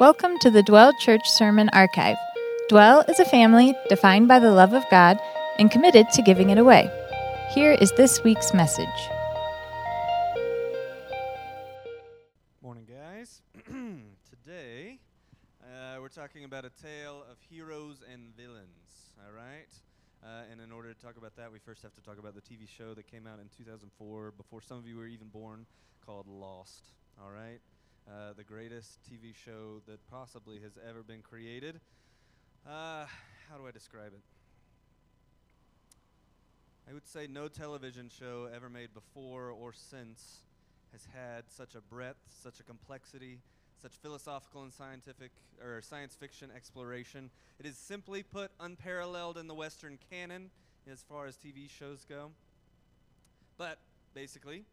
Welcome to the Dwell Church Sermon Archive. Dwell is a family defined by the love of God and committed to giving it away. Here is this week's message. Morning, guys. Today, uh, we're talking about a tale of heroes and villains, all right? Uh, and in order to talk about that, we first have to talk about the TV show that came out in 2004, before some of you were even born, called Lost, all right? Uh, the greatest TV show that possibly has ever been created. Uh, how do I describe it? I would say no television show ever made before or since has had such a breadth, such a complexity, such philosophical and scientific or science fiction exploration. It is simply put unparalleled in the Western canon as far as TV shows go. But basically,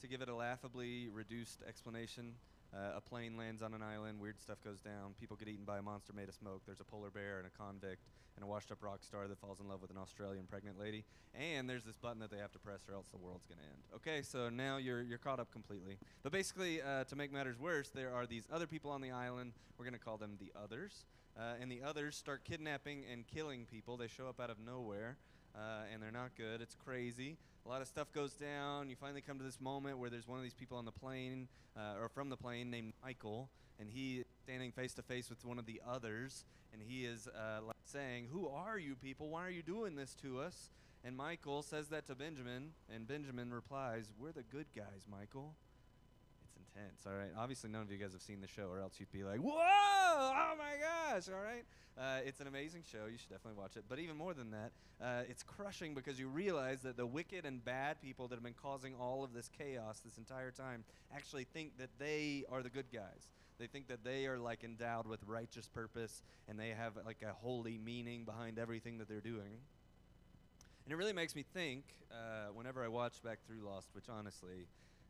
to give it a laughably reduced explanation, uh, a plane lands on an island, weird stuff goes down, people get eaten by a monster made of smoke, there's a polar bear and a convict and a washed up rock star that falls in love with an Australian pregnant lady, and there's this button that they have to press or else the world's going to end. Okay, so now you're, you're caught up completely. But basically, uh, to make matters worse, there are these other people on the island, we're going to call them the others, uh, and the others start kidnapping and killing people. They show up out of nowhere. Uh, and they're not good. It's crazy. A lot of stuff goes down. You finally come to this moment where there's one of these people on the plane, uh, or from the plane, named Michael, and he standing face to face with one of the others, and he is uh, like saying, "Who are you people? Why are you doing this to us?" And Michael says that to Benjamin, and Benjamin replies, "We're the good guys, Michael." It's intense. All right. Obviously, none of you guys have seen the show, or else you'd be like, "Whoa! Oh my gosh!" All right. Uh, it's an amazing show. You should definitely watch it. But even more than that, uh, it's crushing because you realize that the wicked and bad people that have been causing all of this chaos this entire time actually think that they are the good guys. They think that they are like endowed with righteous purpose and they have like a holy meaning behind everything that they're doing. And it really makes me think uh, whenever I watch back through Lost, which honestly,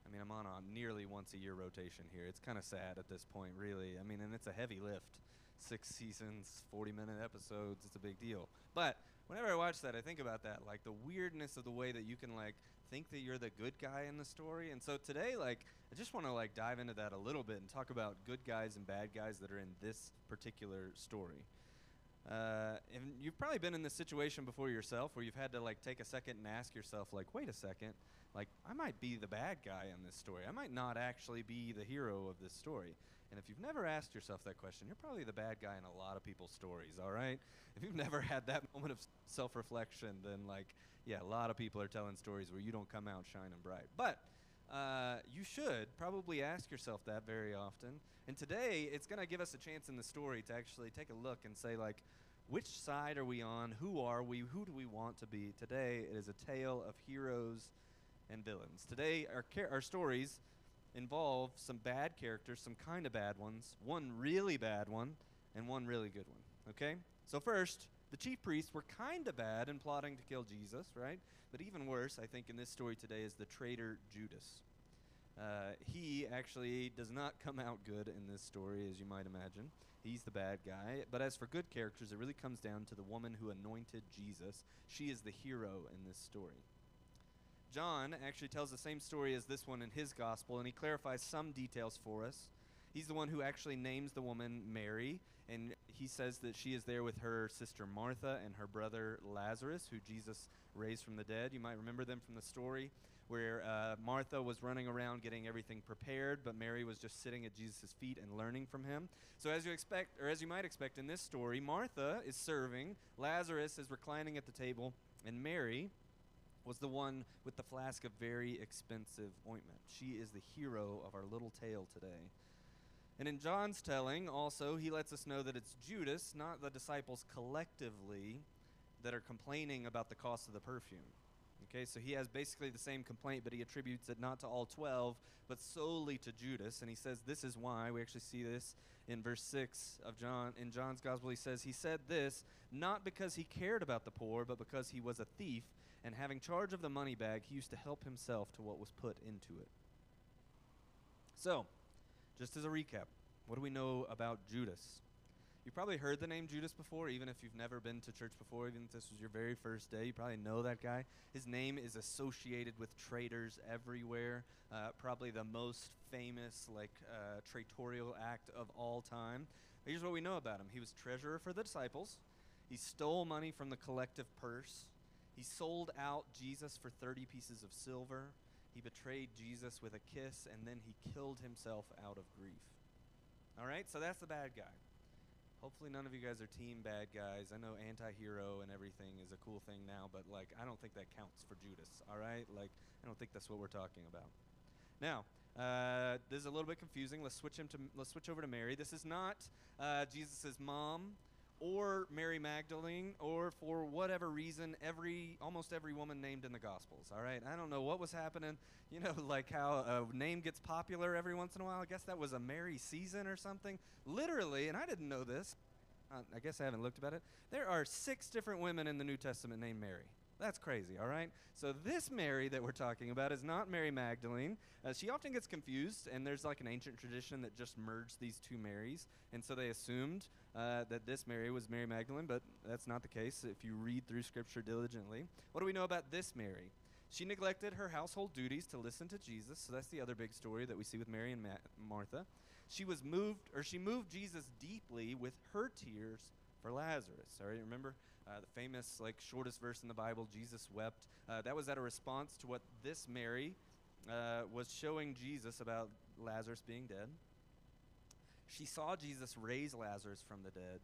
I mean, I'm on a nearly once a year rotation here. It's kind of sad at this point, really. I mean, and it's a heavy lift. Six seasons, 40 minute episodes, it's a big deal. But whenever I watch that, I think about that, like the weirdness of the way that you can, like, think that you're the good guy in the story. And so today, like, I just want to, like, dive into that a little bit and talk about good guys and bad guys that are in this particular story. Uh, and you've probably been in this situation before yourself where you've had to like take a second and ask yourself like wait a second. Like i might be the bad guy in this story. I might not actually be the hero of this story. And if you've never asked yourself that question you're probably the bad guy in a lot of people's stories all right? If you've never had that moment of self-reflection then like yeah a lot of people are telling stories where you don't come out shining bright. But uh, you should probably ask yourself that very often. And today, it's going to give us a chance in the story to actually take a look and say, like, which side are we on? Who are we? Who do we want to be? Today, it is a tale of heroes and villains. Today, our, our stories involve some bad characters, some kind of bad ones, one really bad one, and one really good one. Okay? So, first, the chief priests were kind of bad in plotting to kill Jesus, right? But even worse, I think, in this story today is the traitor Judas. Uh, he actually does not come out good in this story, as you might imagine. He's the bad guy. But as for good characters, it really comes down to the woman who anointed Jesus. She is the hero in this story. John actually tells the same story as this one in his gospel, and he clarifies some details for us. He's the one who actually names the woman Mary, and he says that she is there with her sister Martha and her brother Lazarus, who Jesus raised from the dead. You might remember them from the story where uh, Martha was running around getting everything prepared, but Mary was just sitting at Jesus' feet and learning from him. So, as you expect, or as you might expect in this story, Martha is serving, Lazarus is reclining at the table, and Mary was the one with the flask of very expensive ointment. She is the hero of our little tale today. And in John's telling, also, he lets us know that it's Judas, not the disciples collectively, that are complaining about the cost of the perfume. Okay, so he has basically the same complaint, but he attributes it not to all 12, but solely to Judas. And he says this is why. We actually see this in verse 6 of John. In John's gospel, he says, He said this not because he cared about the poor, but because he was a thief, and having charge of the money bag, he used to help himself to what was put into it. So, just as a recap, what do we know about Judas? You've probably heard the name Judas before, even if you've never been to church before, even if this was your very first day. You probably know that guy. His name is associated with traitors everywhere. Uh, probably the most famous, like, uh, traitorial act of all time. Here's what we know about him he was treasurer for the disciples, he stole money from the collective purse, he sold out Jesus for 30 pieces of silver, he betrayed Jesus with a kiss, and then he killed himself out of grief. All right, so that's the bad guy. Hopefully, none of you guys are team bad guys. I know anti-hero and everything is a cool thing now, but like, I don't think that counts for Judas. All right, like, I don't think that's what we're talking about. Now, uh, this is a little bit confusing. Let's switch him to let's switch over to Mary. This is not uh, Jesus' mom or Mary Magdalene or for whatever reason every almost every woman named in the Gospels. All right, I don't know what was happening. You know, like how a name gets popular every once in a while. I guess that was a Mary season or something. Literally, and I didn't know this. I guess I haven't looked about it. There are six different women in the New Testament named Mary. That's crazy, all right? So, this Mary that we're talking about is not Mary Magdalene. Uh, she often gets confused, and there's like an ancient tradition that just merged these two Marys. And so they assumed uh, that this Mary was Mary Magdalene, but that's not the case if you read through Scripture diligently. What do we know about this Mary? She neglected her household duties to listen to Jesus, so that's the other big story that we see with Mary and Ma- Martha. She was moved, or she moved Jesus deeply with her tears for Lazarus. All right, remember uh, the famous, like, shortest verse in the Bible, Jesus wept. Uh, that was at a response to what this Mary uh, was showing Jesus about Lazarus being dead. She saw Jesus raise Lazarus from the dead.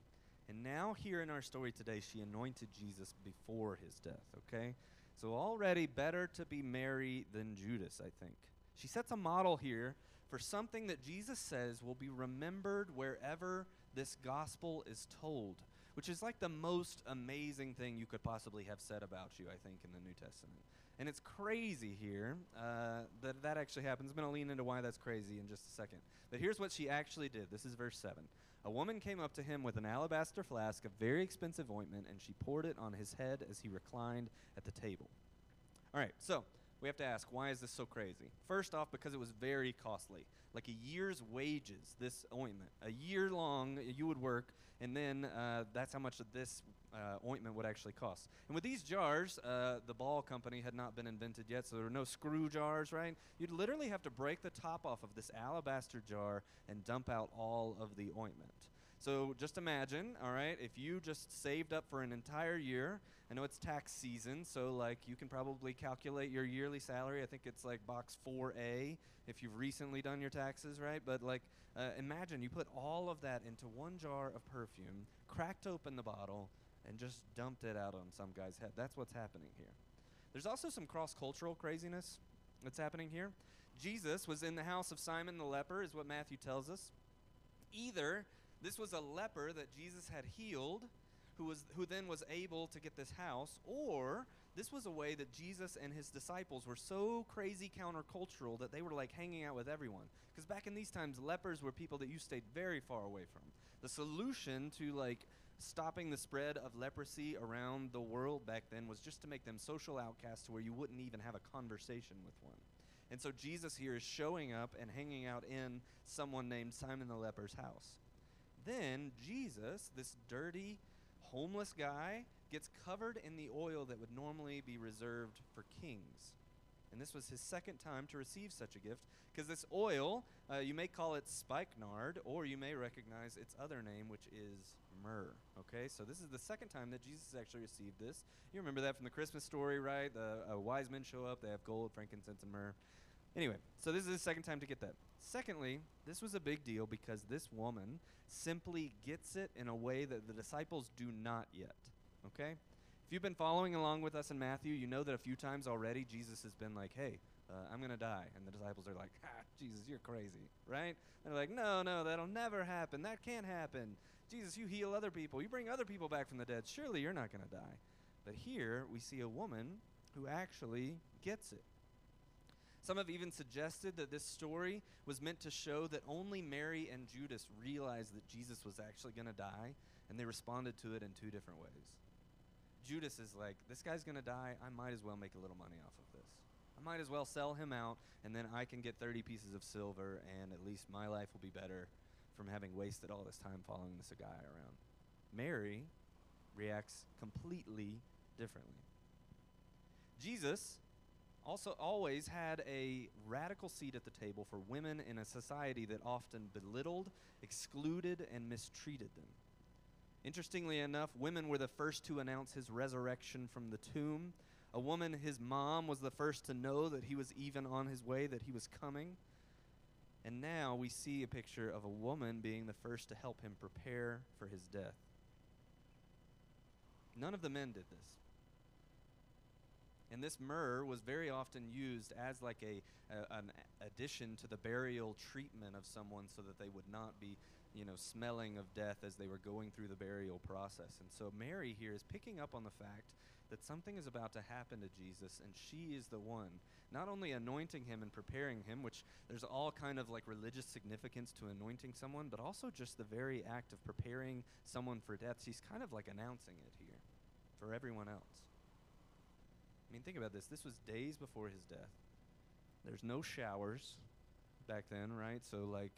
And now, here in our story today, she anointed Jesus before his death, okay? So, already better to be Mary than Judas, I think. She sets a model here for something that Jesus says will be remembered wherever this gospel is told which is like the most amazing thing you could possibly have said about you, I think, in the New Testament. And it's crazy here uh, that that actually happens. I'm going to lean into why that's crazy in just a second. But here's what she actually did. This is verse 7. A woman came up to him with an alabaster flask of very expensive ointment, and she poured it on his head as he reclined at the table. All right, so we have to ask, why is this so crazy? First off, because it was very costly. Like a year's wages, this ointment. A year long, you would work and then uh, that's how much this uh, ointment would actually cost. And with these jars, uh, the Ball Company had not been invented yet, so there were no screw jars, right? You'd literally have to break the top off of this alabaster jar and dump out all of the ointment. So just imagine, all right, if you just saved up for an entire year. I know it's tax season, so like you can probably calculate your yearly salary. I think it's like box 4A if you've recently done your taxes, right? But like uh, imagine you put all of that into one jar of perfume, cracked open the bottle, and just dumped it out on some guy's head. That's what's happening here. There's also some cross cultural craziness that's happening here. Jesus was in the house of Simon the leper, is what Matthew tells us. Either this was a leper that Jesus had healed, who, was, who then was able to get this house, or this was a way that Jesus and his disciples were so crazy countercultural that they were like hanging out with everyone. Because back in these times, lepers were people that you stayed very far away from. The solution to like stopping the spread of leprosy around the world back then was just to make them social outcasts to where you wouldn't even have a conversation with one. And so Jesus here is showing up and hanging out in someone named Simon the leper's house. Then Jesus, this dirty, homeless guy, gets covered in the oil that would normally be reserved for kings. And this was his second time to receive such a gift, because this oil, uh, you may call it spikenard, or you may recognize its other name, which is myrrh. Okay, so this is the second time that Jesus actually received this. You remember that from the Christmas story, right? The uh, wise men show up, they have gold, frankincense, and myrrh. Anyway, so this is the second time to get that. Secondly, this was a big deal because this woman simply gets it in a way that the disciples do not yet. Okay? If you've been following along with us in Matthew, you know that a few times already Jesus has been like, hey, uh, I'm going to die. And the disciples are like, ah, Jesus, you're crazy, right? And they're like, no, no, that'll never happen. That can't happen. Jesus, you heal other people. You bring other people back from the dead. Surely you're not going to die. But here we see a woman who actually gets it. Some have even suggested that this story was meant to show that only Mary and Judas realized that Jesus was actually going to die, and they responded to it in two different ways. Judas is like, this guy's going to die. I might as well make a little money off of this. I might as well sell him out, and then I can get 30 pieces of silver, and at least my life will be better from having wasted all this time following this guy around. Mary reacts completely differently. Jesus also always had a radical seat at the table for women in a society that often belittled, excluded, and mistreated them. Interestingly enough, women were the first to announce his resurrection from the tomb. A woman, his mom, was the first to know that he was even on his way, that he was coming. And now we see a picture of a woman being the first to help him prepare for his death. None of the men did this. And this myrrh was very often used as like a, a, an addition to the burial treatment of someone so that they would not be, you know, smelling of death as they were going through the burial process. And so Mary here is picking up on the fact that something is about to happen to Jesus and she is the one not only anointing him and preparing him which there's all kind of like religious significance to anointing someone but also just the very act of preparing someone for death she's kind of like announcing it here for everyone else I mean, think about this. This was days before his death. There's no showers back then, right? So, like,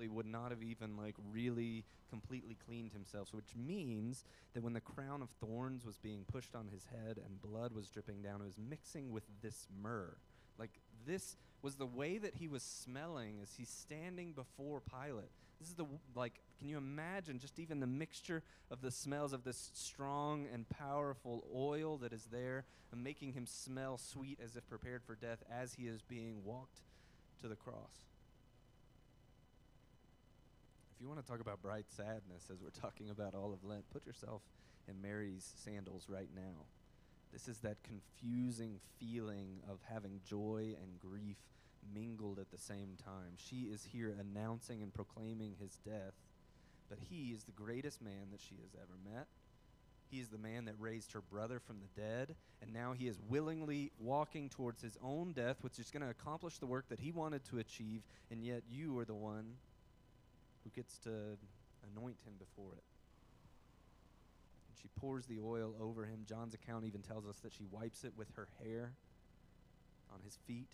he would not have even, like, really completely cleaned himself. Which means that when the crown of thorns was being pushed on his head and blood was dripping down, it was mixing with this myrrh. Like, this was the way that he was smelling as he's standing before Pilate. This is the, like, can you imagine just even the mixture of the smells of this strong and powerful oil that is there and making him smell sweet as if prepared for death as he is being walked to the cross? If you want to talk about bright sadness as we're talking about all of Lent, put yourself in Mary's sandals right now. This is that confusing feeling of having joy and grief mingled at the same time. She is here announcing and proclaiming his death, but he is the greatest man that she has ever met. He is the man that raised her brother from the dead, and now he is willingly walking towards his own death, which is going to accomplish the work that he wanted to achieve, and yet you are the one who gets to anoint him before it. And she pours the oil over him. John's account even tells us that she wipes it with her hair on his feet.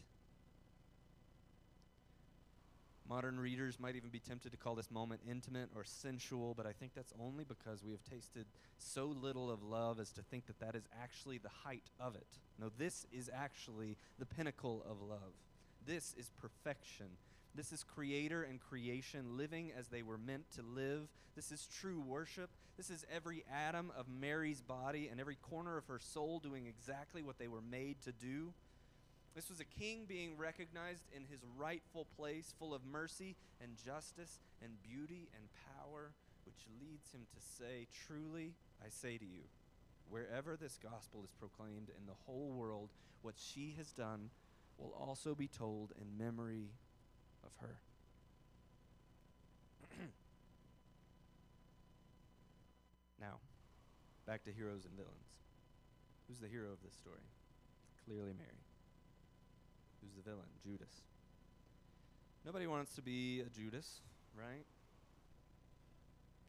Modern readers might even be tempted to call this moment intimate or sensual, but I think that's only because we have tasted so little of love as to think that that is actually the height of it. No, this is actually the pinnacle of love. This is perfection. This is creator and creation living as they were meant to live. This is true worship. This is every atom of Mary's body and every corner of her soul doing exactly what they were made to do. This was a king being recognized in his rightful place, full of mercy and justice and beauty and power, which leads him to say, Truly, I say to you, wherever this gospel is proclaimed in the whole world, what she has done will also be told in memory of her. now, back to heroes and villains. Who's the hero of this story? Clearly Mary. Who's the villain? Judas. Nobody wants to be a Judas, right?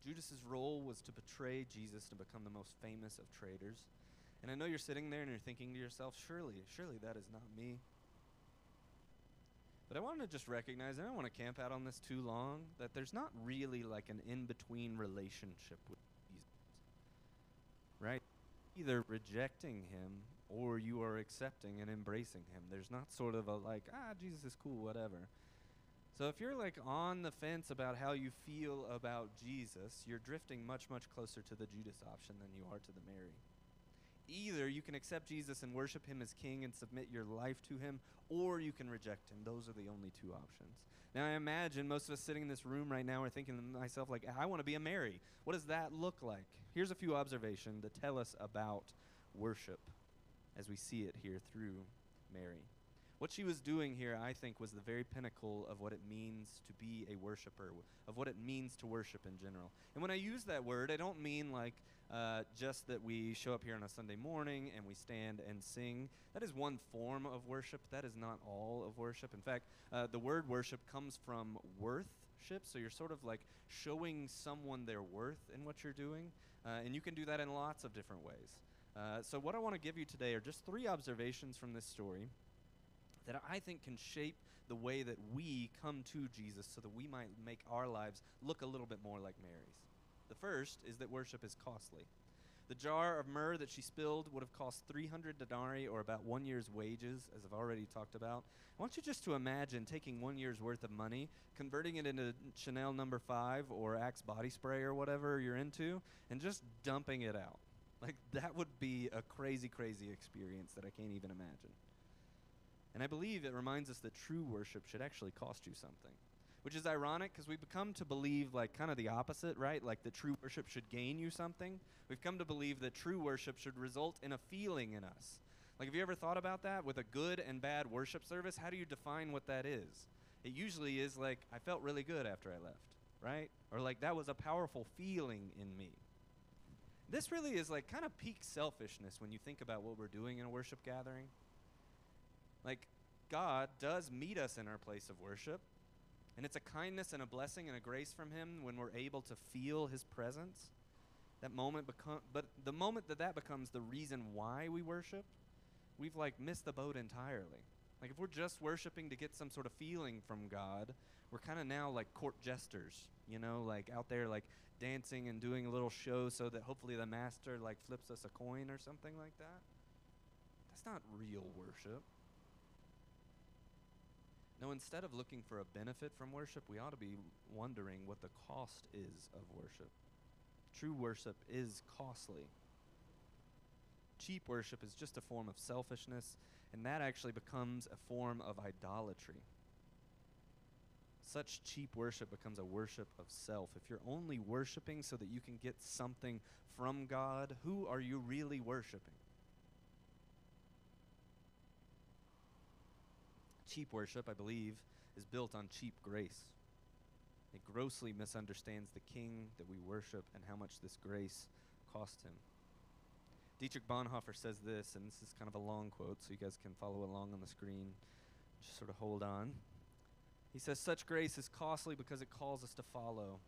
Judas's role was to betray Jesus to become the most famous of traitors. And I know you're sitting there and you're thinking to yourself, surely, surely that is not me. But I want to just recognize, and I don't want to camp out on this too long, that there's not really like an in between relationship with Jesus. Right? Either rejecting him or you are accepting and embracing him. There's not sort of a like, ah, Jesus is cool, whatever. So if you're like on the fence about how you feel about Jesus, you're drifting much, much closer to the Judas option than you are to the Mary. Either you can accept Jesus and worship him as king and submit your life to him, or you can reject him. Those are the only two options. Now, I imagine most of us sitting in this room right now are thinking to myself, like, I want to be a Mary. What does that look like? Here's a few observations that tell us about worship as we see it here through Mary. What she was doing here, I think, was the very pinnacle of what it means to be a worshiper, of what it means to worship in general. And when I use that word, I don't mean like uh, just that we show up here on a Sunday morning and we stand and sing. That is one form of worship. That is not all of worship. In fact, uh, the word worship comes from worthship, so you're sort of like showing someone their worth in what you're doing. Uh, and you can do that in lots of different ways. Uh, so, what I want to give you today are just three observations from this story that I think can shape the way that we come to Jesus so that we might make our lives look a little bit more like Mary's. The first is that worship is costly. The jar of myrrh that she spilled would have cost 300 denarii or about one year's wages, as I've already talked about. I want you just to imagine taking one year's worth of money, converting it into Chanel number five or Axe body spray or whatever you're into, and just dumping it out. Like, that would be a crazy, crazy experience that I can't even imagine. And I believe it reminds us that true worship should actually cost you something which is ironic because we've come to believe like kind of the opposite, right? Like that true worship should gain you something. We've come to believe that true worship should result in a feeling in us. Like, have you ever thought about that with a good and bad worship service? How do you define what that is? It usually is like, I felt really good after I left, right? Or like, that was a powerful feeling in me. This really is like kind of peak selfishness when you think about what we're doing in a worship gathering. Like, God does meet us in our place of worship, and it's a kindness and a blessing and a grace from Him when we're able to feel His presence. That moment become, but the moment that that becomes the reason why we worship, we've like missed the boat entirely. Like if we're just worshiping to get some sort of feeling from God, we're kind of now like court jesters, you know, like out there like dancing and doing a little show so that hopefully the master like flips us a coin or something like that. That's not real worship. No, instead of looking for a benefit from worship, we ought to be wondering what the cost is of worship. True worship is costly. Cheap worship is just a form of selfishness, and that actually becomes a form of idolatry. Such cheap worship becomes a worship of self. If you're only worshiping so that you can get something from God, who are you really worshiping? cheap worship, I believe, is built on cheap grace. It grossly misunderstands the king that we worship and how much this grace cost him. Dietrich Bonhoeffer says this, and this is kind of a long quote, so you guys can follow along on the screen. Just sort of hold on. He says, Such grace is costly because it calls us to follow.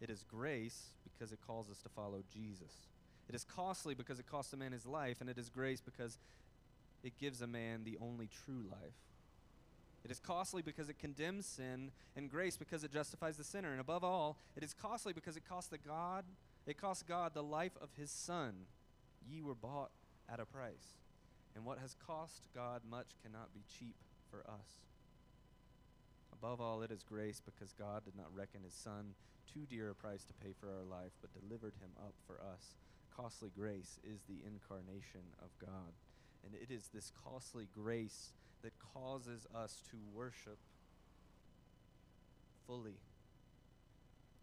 It is grace because it calls us to follow Jesus. It is costly because it costs a man his life, and it is grace because it gives a man the only true life. It is costly because it condemns sin, and grace because it justifies the sinner. And above all, it is costly because it costs the God, it costs God the life of his son. Ye were bought at a price. And what has cost God much cannot be cheap for us. Above all, it is grace because God did not reckon his son too dear a price to pay for our life, but delivered him up for us. Costly grace is the incarnation of God. And it is this costly grace that causes us to worship fully.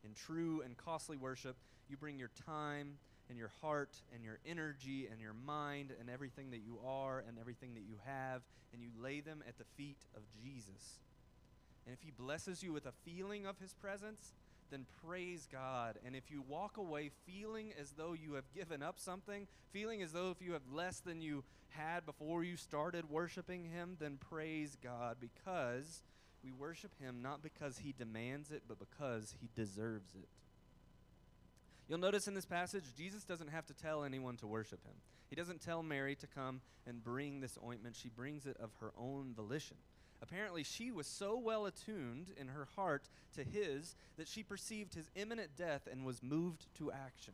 In true and costly worship, you bring your time and your heart and your energy and your mind and everything that you are and everything that you have, and you lay them at the feet of Jesus. And if He blesses you with a feeling of His presence, then praise God. And if you walk away feeling as though you have given up something, feeling as though if you have less than you had before you started worshiping Him, then praise God because we worship Him not because He demands it, but because He deserves it. You'll notice in this passage, Jesus doesn't have to tell anyone to worship Him. He doesn't tell Mary to come and bring this ointment, she brings it of her own volition. Apparently, she was so well attuned in her heart to his that she perceived his imminent death and was moved to action.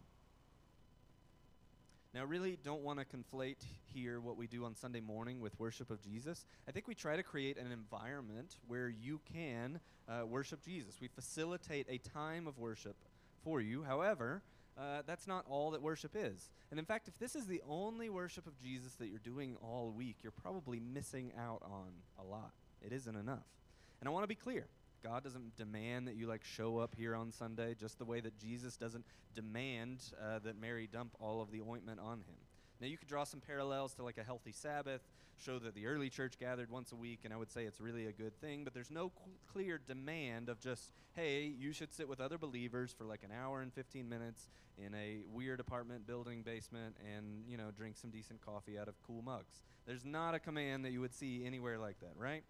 Now, really don't want to conflate here what we do on Sunday morning with worship of Jesus. I think we try to create an environment where you can uh, worship Jesus. We facilitate a time of worship for you. However, uh, that's not all that worship is. And in fact, if this is the only worship of Jesus that you're doing all week, you're probably missing out on a lot. It isn't enough. And I want to be clear. God doesn't demand that you like show up here on Sunday just the way that Jesus doesn't demand uh, that Mary dump all of the ointment on him. Now you could draw some parallels to like a healthy Sabbath, show that the early church gathered once a week, and I would say it's really a good thing. But there's no clear demand of just, hey, you should sit with other believers for like an hour and 15 minutes in a weird apartment building basement and you know drink some decent coffee out of cool mugs. There's not a command that you would see anywhere like that, right?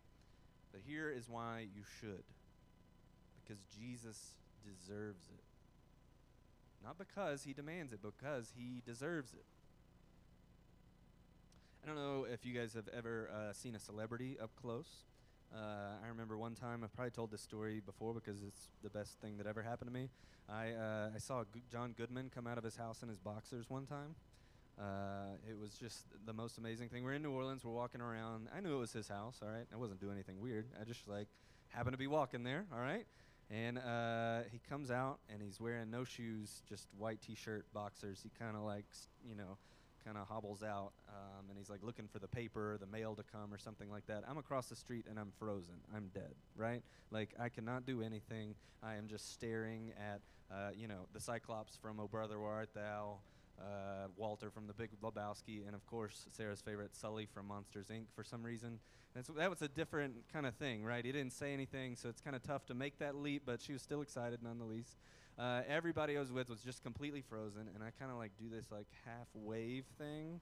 But here is why you should because Jesus deserves it. Not because he demands it, because he deserves it. I don't know if you guys have ever uh, seen a celebrity up close. Uh, I remember one time, I've probably told this story before because it's the best thing that ever happened to me. I, uh, I saw John Goodman come out of his house in his boxers one time. Uh, it was just the most amazing thing. We're in New Orleans, we're walking around. I knew it was his house, all right? I wasn't doing anything weird. I just like happened to be walking there, all right? And uh, he comes out and he's wearing no shoes, just white t-shirt, boxers. He kind of like, you know, kind of hobbles out, um, and he's like looking for the paper, the mail to come, or something like that. I'm across the street and I'm frozen. I'm dead, right? Like I cannot do anything. I am just staring at, uh, you know, the Cyclops from "Oh Brother, Where Art Thou." Uh, Walter from The Big Lebowski, and of course Sarah's favorite Sully from Monsters Inc. For some reason, that's, that was a different kind of thing, right? He didn't say anything, so it's kind of tough to make that leap, but she was still excited nonetheless. Uh, everybody I was with was just completely frozen, and I kind of like do this like half wave thing,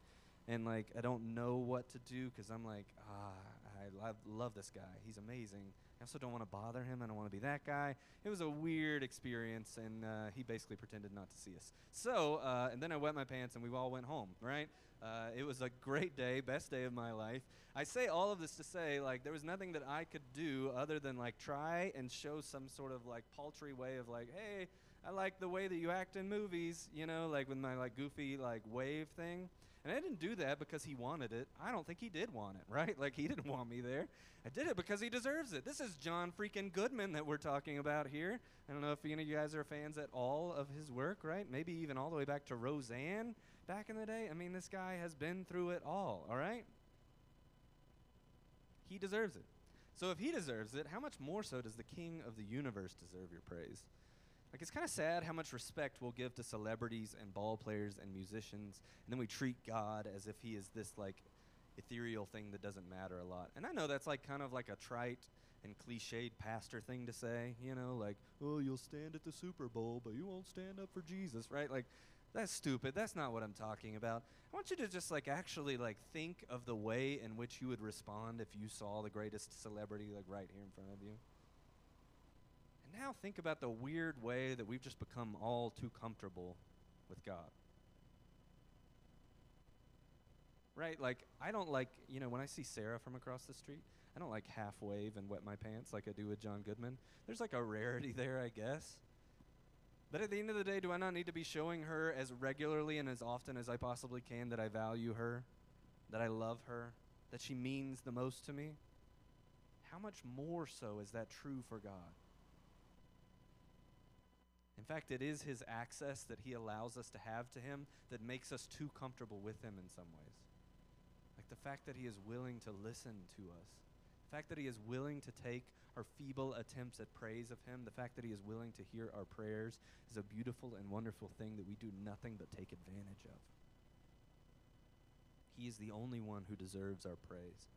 and like I don't know what to do because I'm like, ah, I love, love this guy. He's amazing. I also don't want to bother him. I don't want to be that guy. It was a weird experience, and uh, he basically pretended not to see us. So, uh, and then I wet my pants, and we all went home, right? Uh, it was a great day, best day of my life. I say all of this to say, like, there was nothing that I could do other than, like, try and show some sort of, like, paltry way of, like, hey, I like the way that you act in movies, you know, like with my, like, goofy, like, wave thing. And I didn't do that because he wanted it. I don't think he did want it, right? Like, he didn't want me there. I did it because he deserves it. This is John freaking Goodman that we're talking about here. I don't know if any of you guys are fans at all of his work, right? Maybe even all the way back to Roseanne back in the day. I mean, this guy has been through it all, all right? He deserves it. So if he deserves it, how much more so does the king of the universe deserve your praise? Like, it's kind of sad how much respect we'll give to celebrities and ball players and musicians, and then we treat God as if he is this, like, ethereal thing that doesn't matter a lot. And I know that's, like, kind of like a trite and cliched pastor thing to say, you know, like, oh, you'll stand at the Super Bowl, but you won't stand up for Jesus, right? Like, that's stupid. That's not what I'm talking about. I want you to just like actually like think of the way in which you would respond if you saw the greatest celebrity like right here in front of you. And now think about the weird way that we've just become all too comfortable with God. Right? Like I don't like, you know, when I see Sarah from across the street, I don't like half wave and wet my pants like I do with John Goodman. There's like a rarity there, I guess. But at the end of the day, do I not need to be showing her as regularly and as often as I possibly can that I value her, that I love her, that she means the most to me? How much more so is that true for God? In fact, it is His access that He allows us to have to Him that makes us too comfortable with Him in some ways. Like the fact that He is willing to listen to us, the fact that He is willing to take our feeble attempts at praise of Him, the fact that He is willing to hear our prayers is a beautiful and wonderful thing that we do nothing but take advantage of. He is the only one who deserves our praise.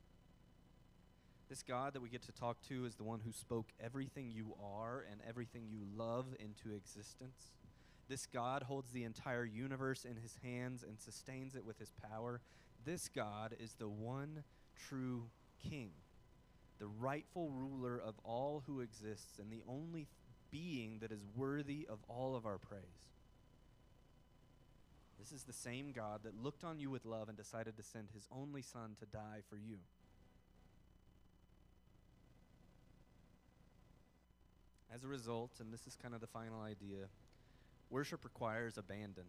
This God that we get to talk to is the one who spoke everything you are and everything you love into existence. This God holds the entire universe in his hands and sustains it with his power. This God is the one true King the rightful ruler of all who exists and the only being that is worthy of all of our praise. This is the same God that looked on you with love and decided to send his only Son to die for you. As a result, and this is kind of the final idea, worship requires abandon.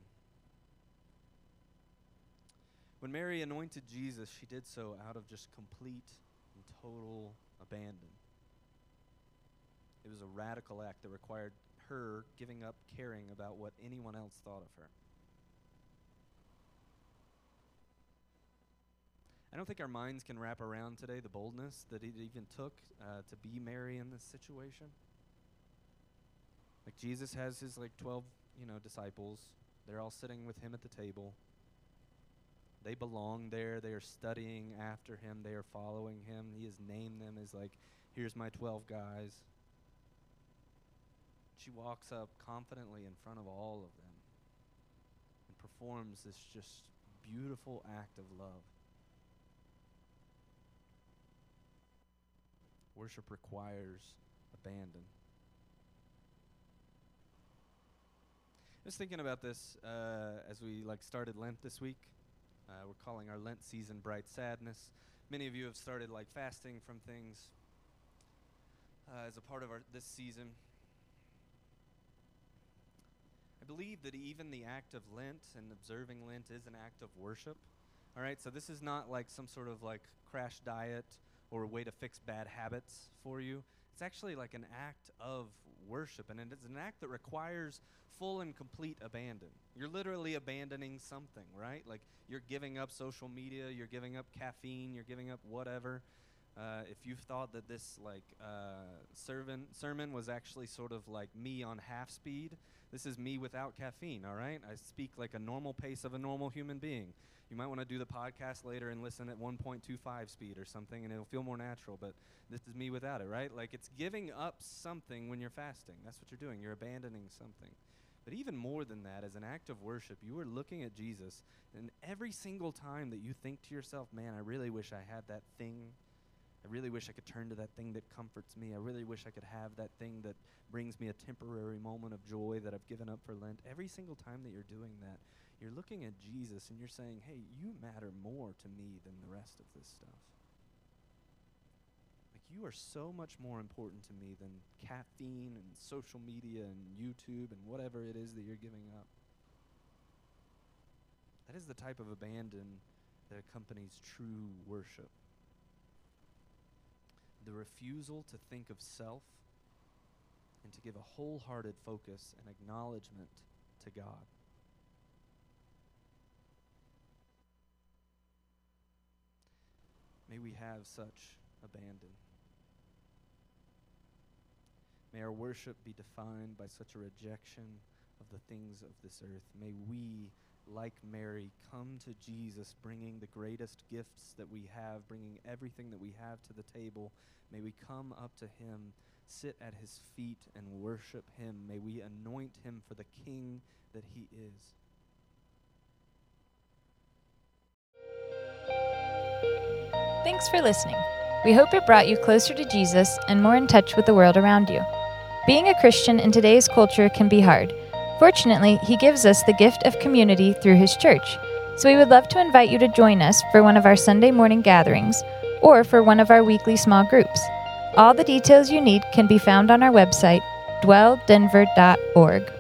When Mary anointed Jesus, she did so out of just complete and total abandon. It was a radical act that required her giving up caring about what anyone else thought of her. I don't think our minds can wrap around today the boldness that it even took uh, to be Mary in this situation. Like Jesus has his like 12, you know, disciples. They're all sitting with him at the table. They belong there. They are studying after him. They are following him. He has named them as like, here's my 12 guys. She walks up confidently in front of all of them and performs this just beautiful act of love. Worship requires abandon. I was thinking about this uh, as we like started Lent this week. Uh, we're calling our Lent season Bright Sadness. Many of you have started like fasting from things uh, as a part of our this season. I believe that even the act of Lent and observing Lent is an act of worship. All right, so this is not like some sort of like crash diet or a way to fix bad habits for you. It's actually like an act of worship, and it's an act that requires full and complete abandon. You're literally abandoning something, right? Like you're giving up social media, you're giving up caffeine, you're giving up whatever. Uh, if you thought that this like uh, sermon was actually sort of like me on half speed, this is me without caffeine. All right, I speak like a normal pace of a normal human being. You might want to do the podcast later and listen at 1.25 speed or something, and it'll feel more natural. But this is me without it, right? Like it's giving up something when you're fasting. That's what you're doing. You're abandoning something. But even more than that, as an act of worship, you are looking at Jesus, and every single time that you think to yourself, man, I really wish I had that thing I really wish I could turn to that thing that comforts me. I really wish I could have that thing that brings me a temporary moment of joy that I've given up for Lent. Every single time that you're doing that, you're looking at Jesus and you're saying, hey, you matter more to me than the rest of this stuff. Like, you are so much more important to me than caffeine and social media and YouTube and whatever it is that you're giving up. That is the type of abandon that accompanies true worship the refusal to think of self and to give a wholehearted focus and acknowledgement to God. May we have such abandon. May our worship be defined by such a rejection of the things of this earth. May we like Mary, come to Jesus, bringing the greatest gifts that we have, bringing everything that we have to the table. May we come up to him, sit at his feet, and worship him. May we anoint him for the king that he is. Thanks for listening. We hope it brought you closer to Jesus and more in touch with the world around you. Being a Christian in today's culture can be hard. Fortunately, He gives us the gift of community through His church. So we would love to invite you to join us for one of our Sunday morning gatherings or for one of our weekly small groups. All the details you need can be found on our website, dwelldenver.org.